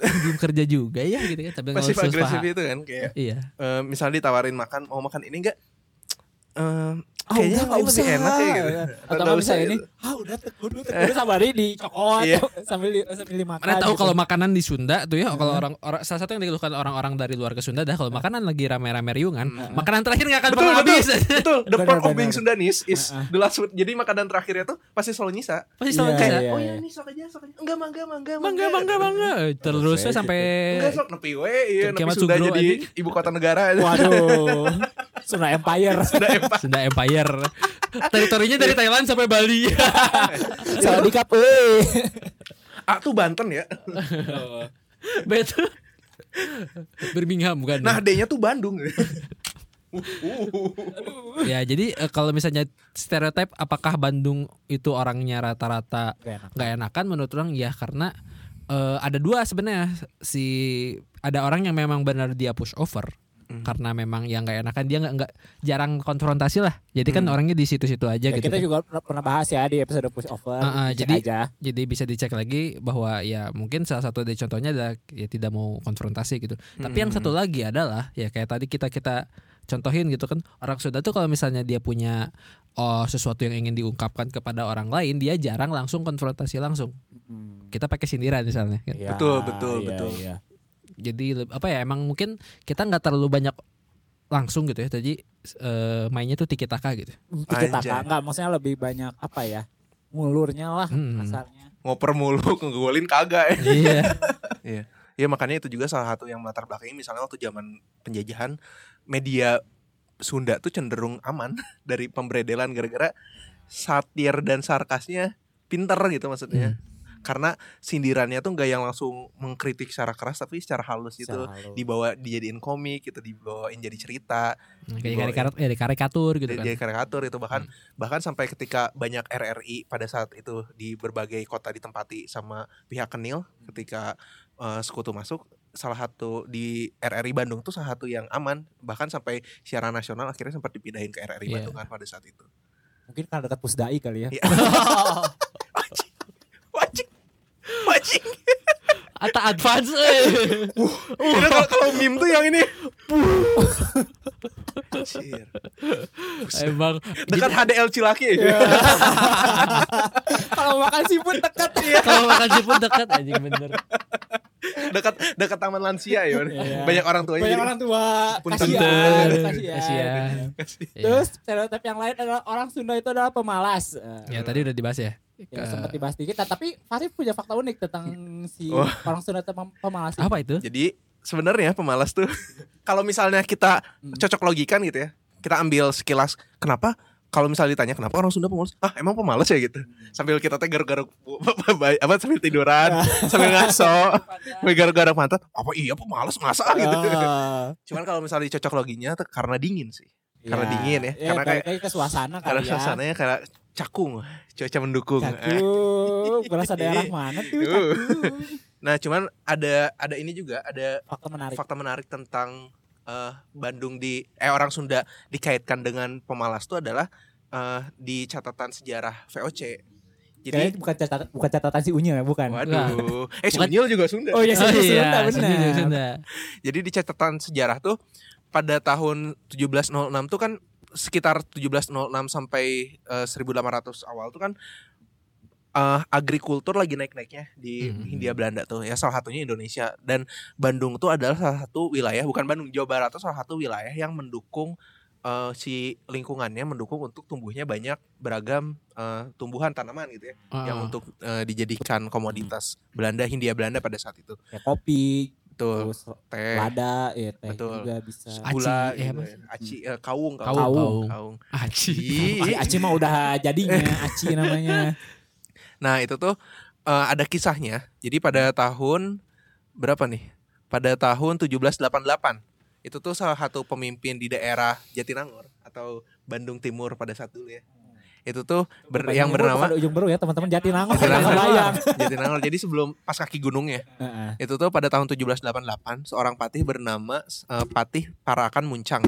Belum kerja juga ya gitu kan. Tapi pasif agresif paha. itu kan kayak Iya. eh, misalnya ditawarin makan mau makan ini enggak Eh, Ah, kayaknya udah, nggak usah. enak kayak gitu Atau Nggak bisa ini, gitu. ah udah teguh teguh sabari di cokot Iya. sambil di, sambil dimakan. Mana tahu gitu. kalau makanan di Sunda tuh ya kalau orang, orang salah satu yang dikeluhkan orang-orang dari luar ke Sunda dah kalau makanan lagi rame-rame riungan, makanan terakhir nggak akan betul pernah betul habis. betul the part of being Sundanese is Heeh. the last food jadi makanan terakhirnya tuh pasti selalu nyisa Pasti Iya, selalu iya, oh iya. ya ini sok aja sok aja enggak mangga mangga Mangga mangga mangga. Terusnya Terus sampai enggak sok nepi we iya nepi Sunda jadi ibu kota negara Waduh, Sunda Empire. Sunda Empire. Teritorinya dari Thailand sampai Bali. Salah dikap, eh. ah tuh Banten ya Betul. Birmingham bukan? nah D-nya tuh Bandung ya jadi eh, kalau misalnya stereotip apakah Bandung itu orangnya rata-rata Gak enak. nggak enakan menurut orang ya karena eh, ada dua sebenarnya si ada orang yang memang benar dia push over Hmm. karena memang yang nggak enakan dia nggak nggak jarang konfrontasi lah jadi kan Hmm. orangnya di situ-situ aja Ya, gitu kita kan. juga pernah, bahas ya di episode push over. Ah, Cek jadi- aja. jadi bisa dicek lagi bahwa ya mungkin salah satu dari contohnya adalah ya tidak mau konfrontasi gitu tapi yang Hmm. satu lagi adalah ya kayak tadi kita kita contohin gitu kan orang Sunda tuh kalau misalnya dia punya oh sesuatu yang ingin diungkapkan kepada orang lain dia jarang langsung konfrontasi langsung Hmm. kita pakai sindiran misalnya kan. Iya, Betul, betul, iya, betul. iya. Jadi apa ya emang mungkin kita nggak terlalu banyak langsung gitu ya tadi eh, mainnya tuh tiki taka gitu Tiki taka enggak maksudnya lebih banyak apa ya? Ngulurnya lah Hmm. kasarnya. ngoper mulu ngegolin kagak ya iya Iya. Ya makanya itu juga salah satu yang melatar belakangnya misalnya waktu zaman penjajahan media Sunda tuh cenderung aman dari pemberedelan gara-gara satir dan sarkasnya pinter gitu maksudnya. Karena sindirannya tuh nggak yang langsung mengkritik secara keras tapi secara halus gitu halus. dibawa dijadiin komik gitu dibawain jadi cerita Kayak karikatur, eh, karikatur gitu jadi, kan. jadi karikatur itu bahkan bahkan sampai ketika banyak RRI pada saat itu di berbagai kota ditempati sama pihak Kenil ketika eh, sekutu masuk salah satu di RRI Bandung tuh salah satu yang aman bahkan sampai siaran nasional akhirnya sempat dipindahin ke RRI Iya. Bandung kan pada saat itu Mungkin karena dekat Pusdai kali ya. Wajib Atau advance eh. Ini kalau kalau meme tuh yang ini Anjir. Emang dekat HDL Cilaki Kalau makan siput dekat ya. kalau makan siput dekat anjing bener. dekat dekat taman lansia ya banyak orang tuanya Banyak jadi- orang tua. Kasihan, kasihan. Kasihan. Iya. Terus stereotip yang lain adalah orang Sunda itu adalah pemalas. Ya tadi udah dibahas ya. Ya, sempat dibahas dikit, nah, tapi Farid punya fakta unik tentang si Oh. orang Sunda pemalas. Apa itu? Jadi sebenarnya pemalas tuh kalau misalnya kita cocok logikan gitu ya. Kita ambil sekilas kenapa kalau misalnya ditanya kenapa orang Sunda pemalas? Ah, emang pemalas ya gitu. Sambil kita teh garuk-garuk apa sambil tiduran, sambil ngaso, sambil garuk-garuk pantat. Apa iya pemalas masa gitu. Ah, Cuman kalau misalnya dicocok loginya karena dingin sih. Karena ya. dingin ya. Karena balik kayak- lagi ke suasana Karena kali ya. suasananya kayak cakung, cuaca mendukung. Cakung, berasa daerah mana tuh? Uh. Cakung. Nah, cuman ada ada ini juga, ada Fakta menarik. fakta menarik tentang eh, Bandung di eh orang Sunda dikaitkan dengan pemalas itu adalah eh, di catatan sejarah VOC. Kayaknya Jadi bukan catatan bukan catatan si Unyil ya, bukan. waduh, eh Bukan- Sunyil juga Sunda. Oh iya, Oh Sunda, iya, Sunda, Sunda, benar. Sunda. Jadi di catatan sejarah tuh pada tahun 1706 tuh kan sekitar 1706 sampai eh, 1800 awal tuh kan eh, agrikultur lagi naik-naiknya di Mhm. Hindia Belanda tuh ya salah satunya Indonesia dan Bandung tuh adalah salah satu wilayah bukan Bandung Jawa Barat tuh salah satu wilayah yang mendukung eh, si lingkungannya mendukung untuk tumbuhnya banyak beragam eh, tumbuhan tanaman gitu ya yang Ah. untuk eh, dijadikan komoditas Belanda Hindia Belanda pada saat itu Ya kopi, tuh terus teh lada, ya teh Betul. juga bisa. Aci, gula apa ya. aci eh, kaung Kaung, Kaung. kaung. kaung Aci. Ih. Aci mah udah jadinya, Aci namanya. Nah itu tuh eh, ada kisahnya. Jadi pada tahun berapa nih? Pada tahun 1788 itu tuh salah satu pemimpin di daerah Jatinangor atau Bandung Timur pada saat dulu ya. Itu tuh ber- yang Bukan bernama ujung baru ya teman-teman Jatinangor. Jatinangor. Jatinangor. Jadi sebelum pas kaki gunungnya. Heeh. Itu tuh pada tahun 1788 seorang patih bernama eh, Patih Parakan Muncang.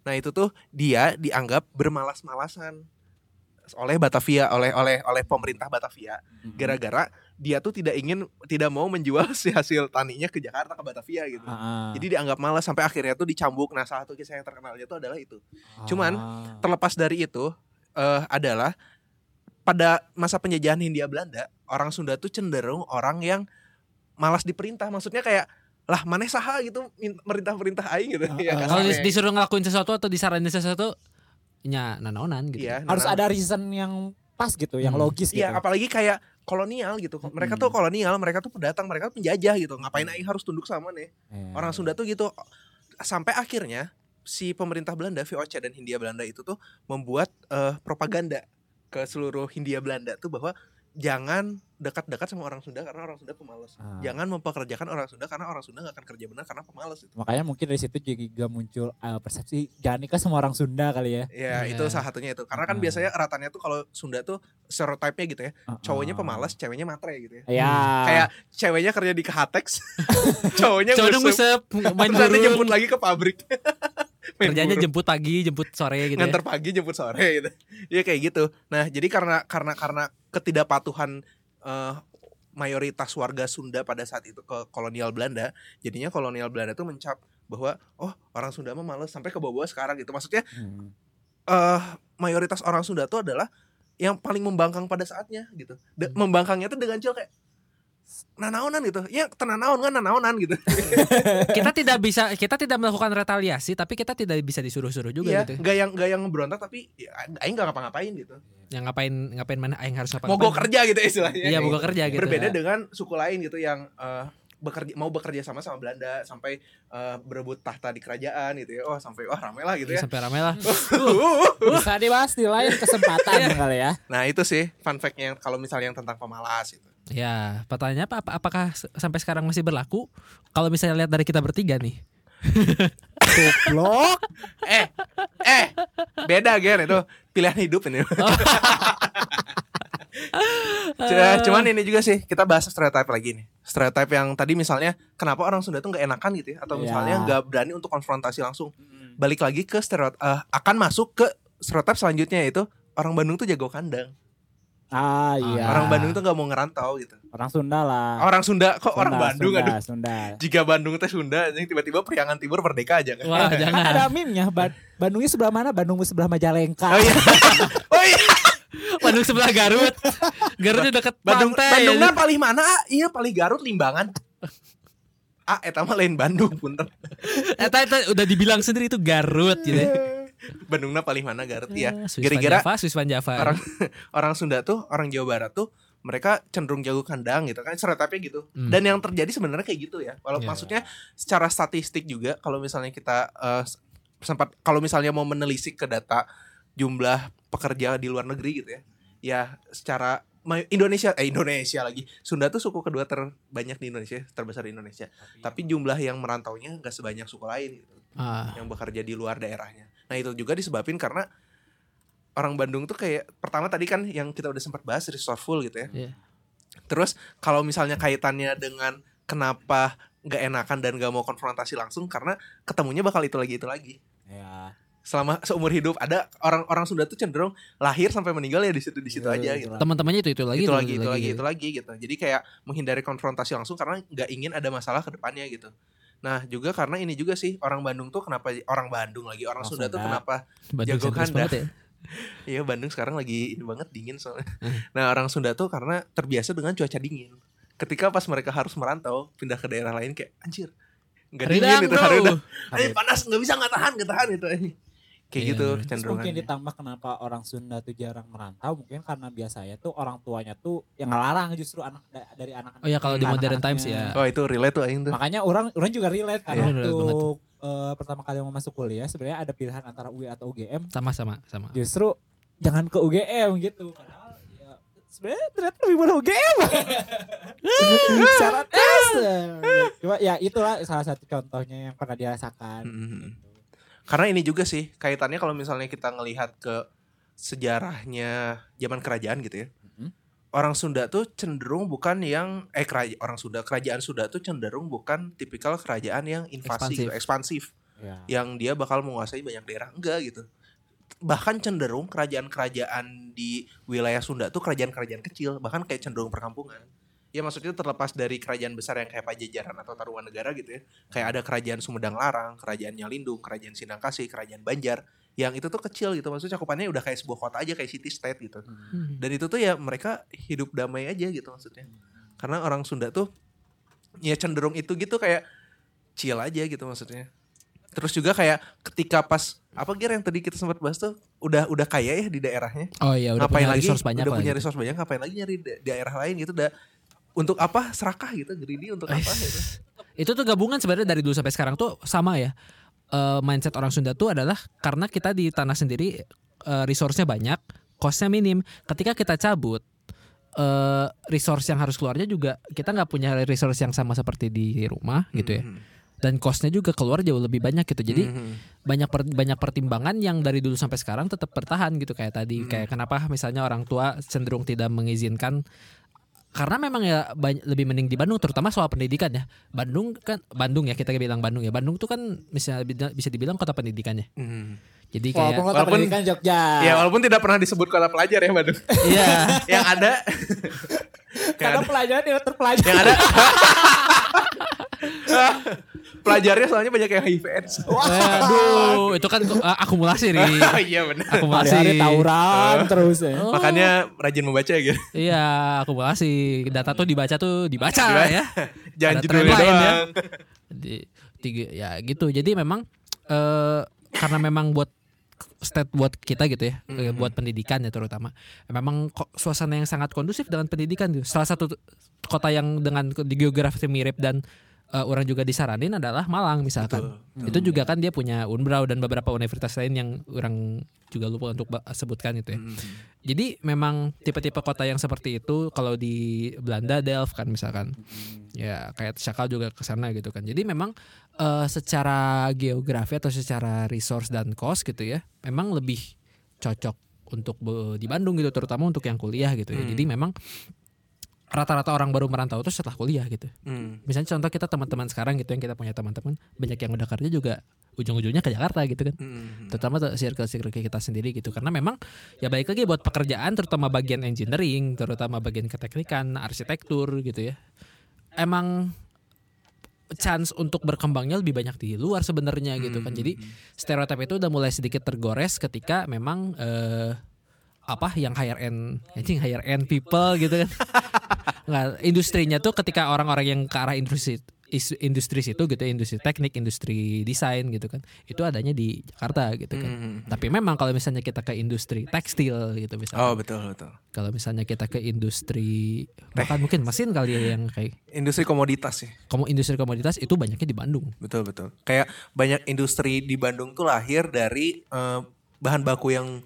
Nah, itu tuh dia dianggap bermalas-malasan oleh Batavia oleh oleh oleh pemerintah Batavia gara-gara dia tuh tidak ingin tidak mau menjual si hasil taninya ke Jakarta ke Batavia gitu. Heeh. Jadi dianggap malas sampai akhirnya tuh dicambuk. Nah, salah satu kisah yang terkenalnya itu adalah itu. cuman, Ah. Terlepas dari itu eh, adalah pada masa penjajahan Hindia Belanda, orang Sunda tuh cenderung orang yang malas diperintah. Maksudnya kayak lah maneh saha gitu min- merintah-perintah aing gitu. Ah, Iya, ah. Kalau dis- disuruh ngelakuin sesuatu atau disaranin sesuatu nya nanaonan gitu. Iya, harus ada reason yang pas gitu, yang Hmm. logis gitu. Iya, apalagi kayak kolonial gitu. Mereka tuh Hmm. kolonial, mereka tuh pendatang, mereka tuh penjajah gitu. Ngapain aing harus tunduk sama nih? Eh. Orang Sunda tuh gitu sampai akhirnya si pemerintah Belanda VOC dan Hindia Belanda itu tuh membuat eh, propaganda ke seluruh Hindia Belanda tuh bahwa jangan dekat-dekat sama orang Sunda karena orang Sunda pemalas. Ah. Jangan mempekerjakan orang Sunda karena orang Sunda nggak akan kerja benar karena pemalas itu. Makanya mungkin dari situ juga muncul eh, persepsi jangan nikah sama orang Sunda kali ya. Ya, Iya. itu salah satunya itu. Karena kan Ah. biasanya ratanya tuh kalau Sunda tuh stereotipnya gitu ya. Cowoknya Ah. pemalas, ceweknya matre gitu ya. Ya. Kayak ceweknya kerja di Kehatex, cowoknya Cowok ngusep, ngusep, main burung. jemput lagi ke pabrik. Kerjanya jemput pagi, jemput sore gitu ya. ngantar pagi jemput sore gitu. Ya kayak gitu. Nah, jadi karena karena karena ketidakpatuhan eh, mayoritas warga Sunda pada saat itu ke kolonial Belanda, jadinya kolonial Belanda tuh mencap bahwa oh orang Sunda mah males sampai ke bawah sekarang gitu. Maksudnya Hmm. eh mayoritas orang Sunda tuh adalah yang paling membangkang pada saatnya gitu. De- membangkangnya tuh dengan cil kayak nanaonan gitu. Ya tenanaon kan nanaonan gitu. kita tidak bisa kita tidak melakukan retaliasi tapi kita tidak bisa disuruh-suruh juga Iya, gitu. nggak yang nggak yang berontak tapi ya, aing nggak ngapa-ngapain gitu. Yang ngapain ngapain mana aing harus apa Mogok kerja gitu istilahnya. Iya, mogok kerja gitu. berbeda dengan suku lain gitu yang eh, bekerja mau bekerja sama sama Belanda sampai eh, berebut tahta di kerajaan gitu ya. Oh, sampai wah rame lah gitu ya. Sampai ramai lah. Bisa dibahas di lain kesempatan kali ya. nah, itu sih fun fact yang kalau misalnya yang tentang pemalas itu. Ya, pertanyaannya apa, apa apakah sampai sekarang masih berlaku? Kalau misalnya lihat dari kita bertiga nih. Goblok. eh, eh, beda Ger itu pilihan hidup ini. C- Cuman ini juga sih kita bahas stereotype lagi nih. Stereotype yang tadi misalnya kenapa orang Sunda tuh nggak enakan gitu ya, atau misalnya Ya. nggak berani untuk konfrontasi langsung. Balik lagi ke stereotype akan masuk ke stereotype selanjutnya yaitu orang Bandung tuh jago kandang. Ah iya. Orang Bandung tuh nggak mau ngerantau gitu. Orang Sunda lah. Orang Sunda kok Sunda, orang Bandung Sunda, aduh. Sunda. Jika Bandung teh Sunda, anjing tiba-tiba Priangan Timur merdeka aja kan. Wah, Kan jangan. ada meme-nya Ba- Bandungnya sebelah mana? Bandung sebelah Majalengka. Oh iya. oh iya. Bandung sebelah Garut. Garut itu deket Bandung pantai. Bandungnya paling mana? Ah, Iya paling Garut Limbangan. Ah, eta mah lain Bandung, punten. Eta, eta udah dibilang sendiri itu Garut gitu. ya. Bandungnya paling mana Garut ya. Eh, Swiss Gara-gara Van Java, Swiss Van Java. orang orang Sunda tuh, orang Jawa Barat tuh mereka cenderung jago kandang gitu kan stereotipnya gitu. Hmm. Dan yang terjadi sebenarnya kayak gitu ya. Kalau Iya. maksudnya secara statistik juga kalau misalnya kita eh, sempat kalau misalnya mau menelisik ke data jumlah pekerja di luar negeri gitu ya. Ya secara Indonesia eh Indonesia lagi. Sunda tuh suku kedua terbanyak di Indonesia, terbesar di Indonesia. Tapi jumlah yang merantaunya nggak sebanyak suku lain gitu Ah, yang bekerja di luar daerahnya. Nah itu juga disebabin karena orang Bandung tuh kayak pertama tadi kan yang kita udah sempat bahas resourceful gitu ya. Iya. Terus kalau misalnya kaitannya dengan kenapa nggak enakan dan nggak mau konfrontasi langsung karena ketemunya bakal itu lagi itu lagi. Ya. Selama seumur hidup ada orang-orang Sunda tuh cenderung lahir sampai meninggal ya di situ di situ Iya, aja iya, gitu. teman-temannya itu itu lagi itu lagi, itu lagi, gitu. itu lagi gitu. Jadi kayak menghindari konfrontasi langsung karena nggak ingin ada masalah ke depannya gitu. Nah juga karena ini juga sih orang Bandung tuh kenapa orang Bandung lagi orang Sunda, tuh kenapa Bandung Jago kandang. ya. Iya Bandung sekarang lagi ini banget dingin soalnya. Hmm. Nah orang Sunda tuh karena terbiasa dengan cuaca dingin. Ketika pas mereka harus merantau pindah ke daerah lain kayak anjir nggak dingin itu bro. haridang. Eh panas nggak bisa nggak tahan nggak tahan itu. Kayak Iya, gitu bener. Terus mungkin ditambah kenapa orang Sunda tuh jarang merantau mungkin karena biasanya tuh orang tuanya tuh yang ngelarang justru anak da- dari anak-anak. Oh ya kalau di Hmm, modern times ya. Oh itu relate tuh aing tuh. Makanya orang orang juga relate karena Iya, relate waktu banget eh, pertama kali mau masuk kuliah sebenarnya ada pilihan antara UI atau UGM. Sama sama sama. Justru jangan ke UGM gitu. Padahal ya sebenarnya ternyata lebih mudah UGM. Secara tes. Cuma ya itulah salah satu contohnya yang pernah dirasakan. Mhm. Gitu. Karena ini juga sih kaitannya kalau misalnya kita ngelihat ke sejarahnya zaman kerajaan gitu ya. Mhm. Orang Sunda tuh cenderung bukan yang eh kerajaan orang Sunda kerajaan Sunda tuh cenderung bukan tipikal kerajaan yang invasi Ekspansif. gitu, ekspansif Ya. yang dia bakal menguasai banyak daerah enggak gitu. Bahkan cenderung kerajaan-kerajaan di wilayah Sunda tuh kerajaan-kerajaan kecil, bahkan kayak cenderung perkampungan. Ya maksudnya terlepas dari kerajaan besar yang kayak Pajajaran atau Tarumanegara gitu ya. Kayak ada kerajaan Sumedang Larang, kerajaan Nyalindung, kerajaan Sindangkasih, kerajaan Banjar. Yang itu tuh kecil gitu, maksudnya cakupannya udah kayak sebuah kota aja kayak city state gitu. Hmm. Dan itu tuh ya mereka hidup damai aja gitu maksudnya. Karena orang Sunda tuh ya cenderung itu gitu kayak chill aja gitu maksudnya. Terus juga kayak ketika pas apa gear yang tadi kita sempat bahas tuh udah udah kaya ya di daerahnya. Oh iya udah ngapain punya lagi? resource banyak udah punya gitu. resource banyak ngapain lagi nyari da- daerah lain gitu udah untuk apa serakah gitu greedy untuk apa gitu. Itu tuh gabungan sebenarnya dari dulu sampai sekarang tuh sama ya. Eh, mindset orang Sunda tuh adalah karena kita di tanah sendiri eh, resource-nya banyak, cost-nya minim. Ketika kita cabut eh resource yang harus keluarnya juga kita nggak punya resource yang sama seperti di rumah gitu ya. Mhm. Dan cost-nya juga keluar jauh lebih banyak gitu. Jadi Mhm. banyak per- banyak pertimbangan yang dari dulu sampai sekarang tetap bertahan gitu kayak tadi Hmm. kayak kenapa misalnya orang tua cenderung tidak mengizinkan karena memang ya bany- lebih mending di Bandung terutama soal pendidikan ya. Bandung kan Bandung ya kita bilang Bandung ya. Bandung tuh kan bisa bisa dibilang kota pendidikannya. Mhm. Jadi kayak Walaupun kota Walaupun- pendidikan Jogja. Ya walaupun tidak pernah disebut kota pelajar ya Bandung. iya yang ada yang Karena ada, pelajaran tidak terpelajar. yang ada pelajarnya soalnya banyak yang HIV AIDS. aduh itu kan uh, akumulasi ri Oh iya benar. akumulasi Hari-hari tawuran terus ya. Oh, Makanya rajin membaca ya gitu. iya akumulasi data tuh dibaca tuh dibaca Dibaca. ya Jangan Ada judulnya ya. doang. di tiga ya gitu jadi memang eh karena memang buat state buat kita gitu ya eh, buat pendidikan ya terutama. Memang kok suasana yang sangat kondusif dengan pendidikan gitu. Salah satu kota yang dengan di geografi mirip dan eh, orang juga disaranin adalah Malang misalkan. Betul. Itu juga kan dia punya Unbrau dan beberapa universitas lain yang orang juga lupa untuk sebutkan itu ya. Mm. Jadi memang tipe-tipe kota yang seperti itu kalau di Belanda Delft kan misalkan. Ya kayak Chakal juga ke sana gitu kan. Jadi memang eh, secara geografi atau secara resource dan cost gitu ya, memang lebih cocok untuk di Bandung gitu terutama untuk yang kuliah gitu ya. Hmm. Jadi memang rata-rata orang baru merantau itu setelah kuliah gitu. Mm. Misalnya contoh kita teman-teman sekarang gitu yang kita punya teman-teman banyak yang udah kerja juga ujung-ujungnya ke Jakarta gitu kan Mm. terutama tuh circle-circle kita sendiri gitu karena memang ya baik lagi buat pekerjaan terutama bagian engineering terutama bagian keteknikan arsitektur gitu ya emang chance untuk berkembangnya lebih banyak di luar sebenarnya gitu kan jadi stereotip itu udah mulai sedikit tergores ketika memang eh, apa yang higher end anjing higher end people gitu kan nggak industrinya tuh ketika orang-orang yang ke arah industri industri situ gitu ya, industri teknik industri desain gitu kan itu adanya di Jakarta gitu kan Mm. tapi memang kalau misalnya kita ke industri tekstil gitu misalnya Oh betul betul. kalau misalnya kita ke industri bahkan mungkin mesin kali ya yang kayak Industri komoditas sih. komo industri komoditas itu banyaknya di Bandung Betul betul. Kayak banyak industri di Bandung tuh lahir dari eh, bahan baku yang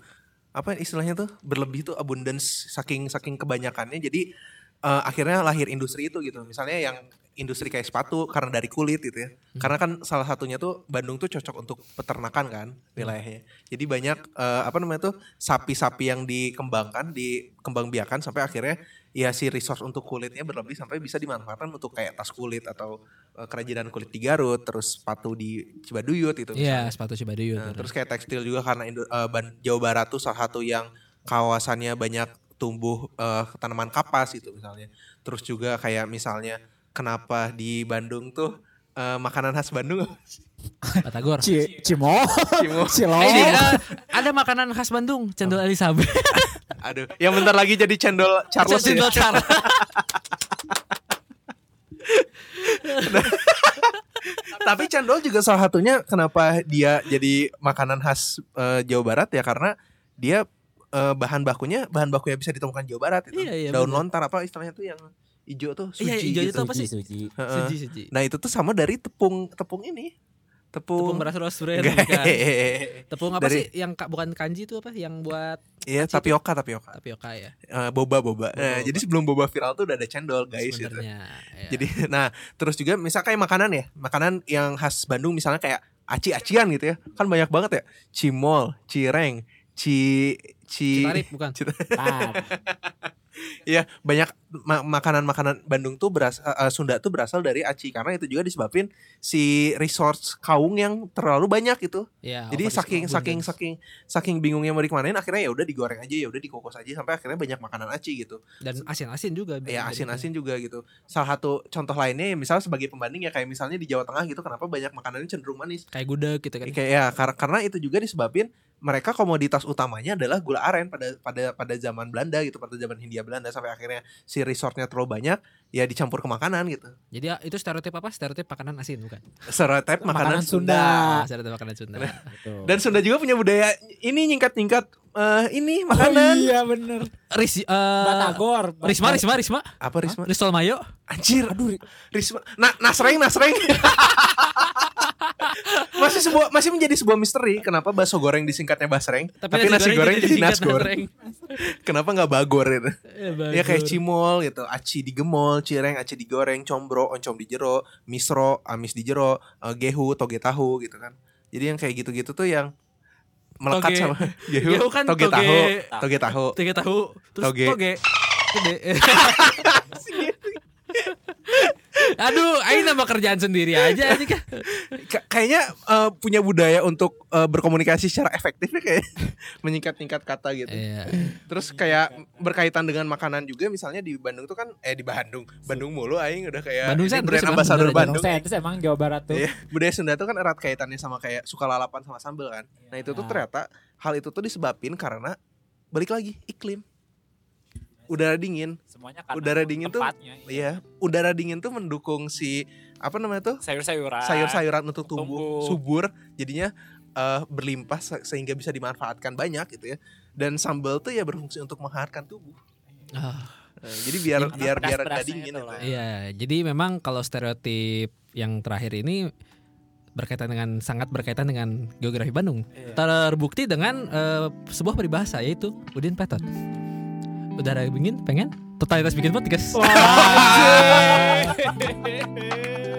apa istilahnya tuh berlebih tuh abundance saking saking kebanyakannya. Jadi eh, akhirnya lahir industri itu gitu. Misalnya yang industri kayak sepatu karena dari kulit gitu ya. Karena kan salah satunya tuh Bandung tuh cocok untuk peternakan kan wilayahnya. Jadi banyak eh, apa namanya tuh sapi-sapi yang dikembangkan, dikembangbiakan sampai akhirnya ya si resource untuk kulitnya berlebih sampai bisa dimanfaatkan untuk kayak tas kulit atau eh, kerajinan kulit di Garut, terus sepatu di Cibaduyut itu. Iya misalnya. sepatu Cibaduyut Nah, terus kayak tekstil juga karena Indo- Ban- Jawa Barat tuh salah satu yang kawasannya banyak tumbuh eh, tanaman kapas itu misalnya. Terus juga kayak misalnya kenapa di Bandung tuh eh, makanan khas Bandung Batagor Ci, Cimo, Cimo. Cilo. Eh, ini, eh, ada makanan khas Bandung cendol Elizabeth Aduh, yang bentar lagi jadi cendol Charles cendol ya. Charles Tapi cendol juga salah satunya kenapa dia jadi makanan khas eh, Jawa Barat ya karena dia eh, bahan bakunya bahan baku yang bisa ditemukan Jawa Barat itu. Iya, iya, Daun bener. lontar apa istilahnya tuh yang hijau tuh suji Iya, hijau gitu. itu apa sih? Suji, suji. Heeh. Suji suji Nah, itu tuh sama dari tepung tepung ini. Tepung, tepung beras brand Enggak. bukan tepung apa Dari- sih yang ka- bukan kanji itu apa yang buat Iya, tapioka tapioka. tapioka ya Eh, boba boba. Nah, Boba. jadi sebelum boba viral tuh udah ada cendol guys gitu. ya. Jadi nah, terus juga misal kayak makanan ya, makanan yang khas Bandung misalnya kayak aci-acian gitu ya. Kan banyak banget ya. Cimol, cireng, ci ci Citarip bukan. Iya, banyak makanan-makanan Bandung tuh berasal Sunda tuh berasal dari aci karena itu juga disebabin si resource kaung yang terlalu banyak itu. ya Jadi saking saking saking saking bingungnya mau dikemanain akhirnya ya udah digoreng aja ya udah dikukus aja sampai akhirnya banyak makanan aci gitu. dan asin-asin juga Ya asin-asin juga gitu. Salah satu contoh lainnya ya misalnya sebagai pembanding ya kayak misalnya di Jawa Tengah gitu kenapa banyak makanannya cenderung manis. kayak gudeg gitu kan Kayak ya kar- karena itu juga disebabin mereka komoditas utamanya adalah gula aren pada pada pada zaman Belanda gitu, pada zaman Hindia Belanda sampai akhirnya si resortnya terlalu banyak ya dicampur ke makanan gitu. jadi ya, itu stereotip apa stereotip makanan asin bukan Stereotip makanan, Makanan Sunda. Sunda. ah, stereotip makanan Sunda Betul. Dan Sunda juga punya budaya ini nyingkat-nyingkat eh, ini Oh makanan. iya bener. Ris, eh, Batagor. Risma Risma Risma Apa Risma? Ristol Mayo Anjir, Aduh, Ri- Risma. Nah, Nasreng, Nasreng. masih sebuah masih menjadi sebuah misteri kenapa bakso goreng disingkatnya basreng tapi, nasi, goreng, jadi disingkat nasgor kenapa nggak bagor itu Eh, ya kayak cimol gitu aci digemol cireng aci digoreng combro oncom di jero misro amis di jero eh, gehu toge tahu gitu kan jadi yang kayak gitu-gitu tuh yang melekat Toge. sama gehu, Gehu kan toge, toge- tahu toge tahu Tiga tahu terus Toge. toge. Aduh, aing nambah kerjaan sendiri aja ini kan. Ka- kayaknya eh, punya budaya untuk eh, berkomunikasi secara efektif ya kayak menyingkat-nyingkat kata gitu Iya. Terus kayak berkaitan dengan makanan juga misalnya di Bandung tuh kan eh di Bandung, Bandung mulu aing udah kayak Bandung brand emang ambassador sebenarnya. Bandung. Bandung Saintis emang Jawa Barat tuh. Iya, budaya Sunda tuh kan erat kaitannya sama kayak suka lalapan sama sambel kan. Nah, itu tuh Ya. ternyata hal itu tuh disebabin karena balik lagi iklim. Udara dingin. Semuanya karena Udara dingin tuh tempatnya, Iya, udara dingin tuh mendukung si apa namanya tuh? sayur-sayuran. sayur-sayuran untuk tumbuh tumbuh. subur jadinya eh, berlimpah se- sehingga bisa dimanfaatkan banyak gitu ya. Dan sambal tuh ya berfungsi untuk menghangatkan tubuh. Ah, Eh, Jadi biar Karena biar biar rada dingin itu ya. Pak. Iya, jadi memang kalau stereotip yang terakhir ini berkaitan dengan sangat berkaitan dengan geografi Bandung. Iya. Terbukti dengan eh, sebuah peribahasa yaitu Udin Petot udara ada pengen pengen totalitas bikin podcast. Wow.